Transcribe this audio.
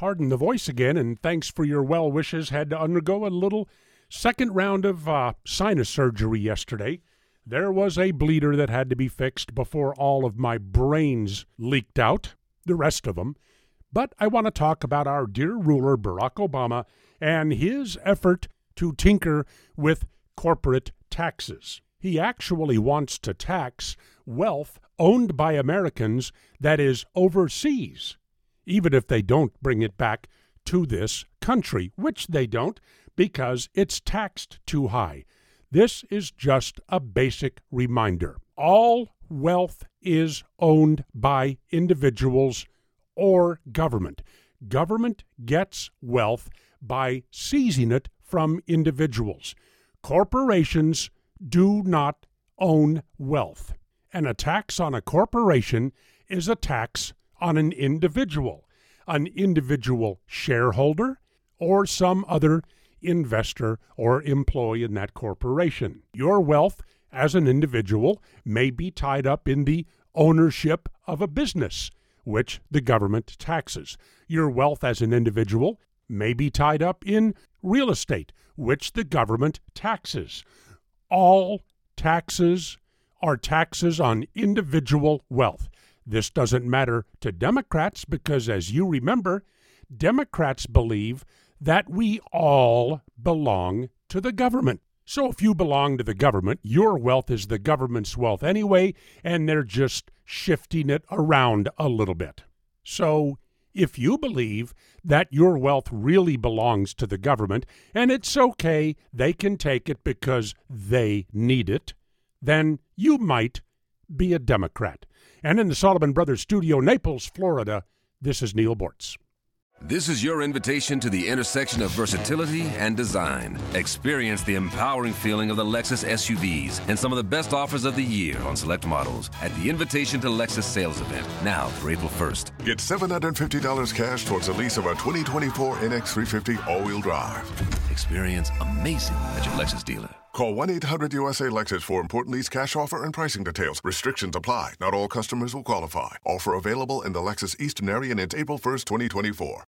Pardon the voice again, and thanks for your well wishes. Had to undergo a little second round of uh, sinus surgery yesterday. There was a bleeder that had to be fixed before all of my brains leaked out, the rest of them. But I want to talk about our dear ruler, Barack Obama, and his effort to tinker with corporate taxes. He actually wants to tax wealth owned by Americans that is overseas even if they don't bring it back to this country, which they don't because it's taxed too high. This is just a basic reminder. All wealth is owned by individuals or government. Government gets wealth by seizing it from individuals. Corporations do not own wealth. And a tax on a corporation is a tax on an individual, an individual shareholder, or some other investor or employee in that corporation. Your wealth as an individual may be tied up in the ownership of a business, which the government taxes. Your wealth as an individual may be tied up in real estate, which the government taxes. All taxes are taxes on individual wealth. This doesn't matter to Democrats because, as you remember, Democrats believe that we all belong to the government. So if you belong to the government, your wealth is the government's wealth anyway, and they're just shifting it around a little bit. So if you believe that your wealth really belongs to the government and it's okay, they can take it because they need it, then you might be a Democrat. And in the Solomon Brothers studio, Naples, Florida, this is Neal Boortz. This is your invitation to the intersection of versatility and design. Experience the empowering feeling of the Lexus SUVs and some of the best offers of the year on select models at the Invitation to Lexus sales event, now through April 1st. Get $750 cash towards the lease of a 2024 NX350 all wheel drive. Experience amazing at your Lexus dealer. Call 1 800 USA Lexus for important lease cash offer and pricing details. Restrictions apply. Not all customers will qualify. Offer available in the Lexus Eastern area it's April 1st, 2024.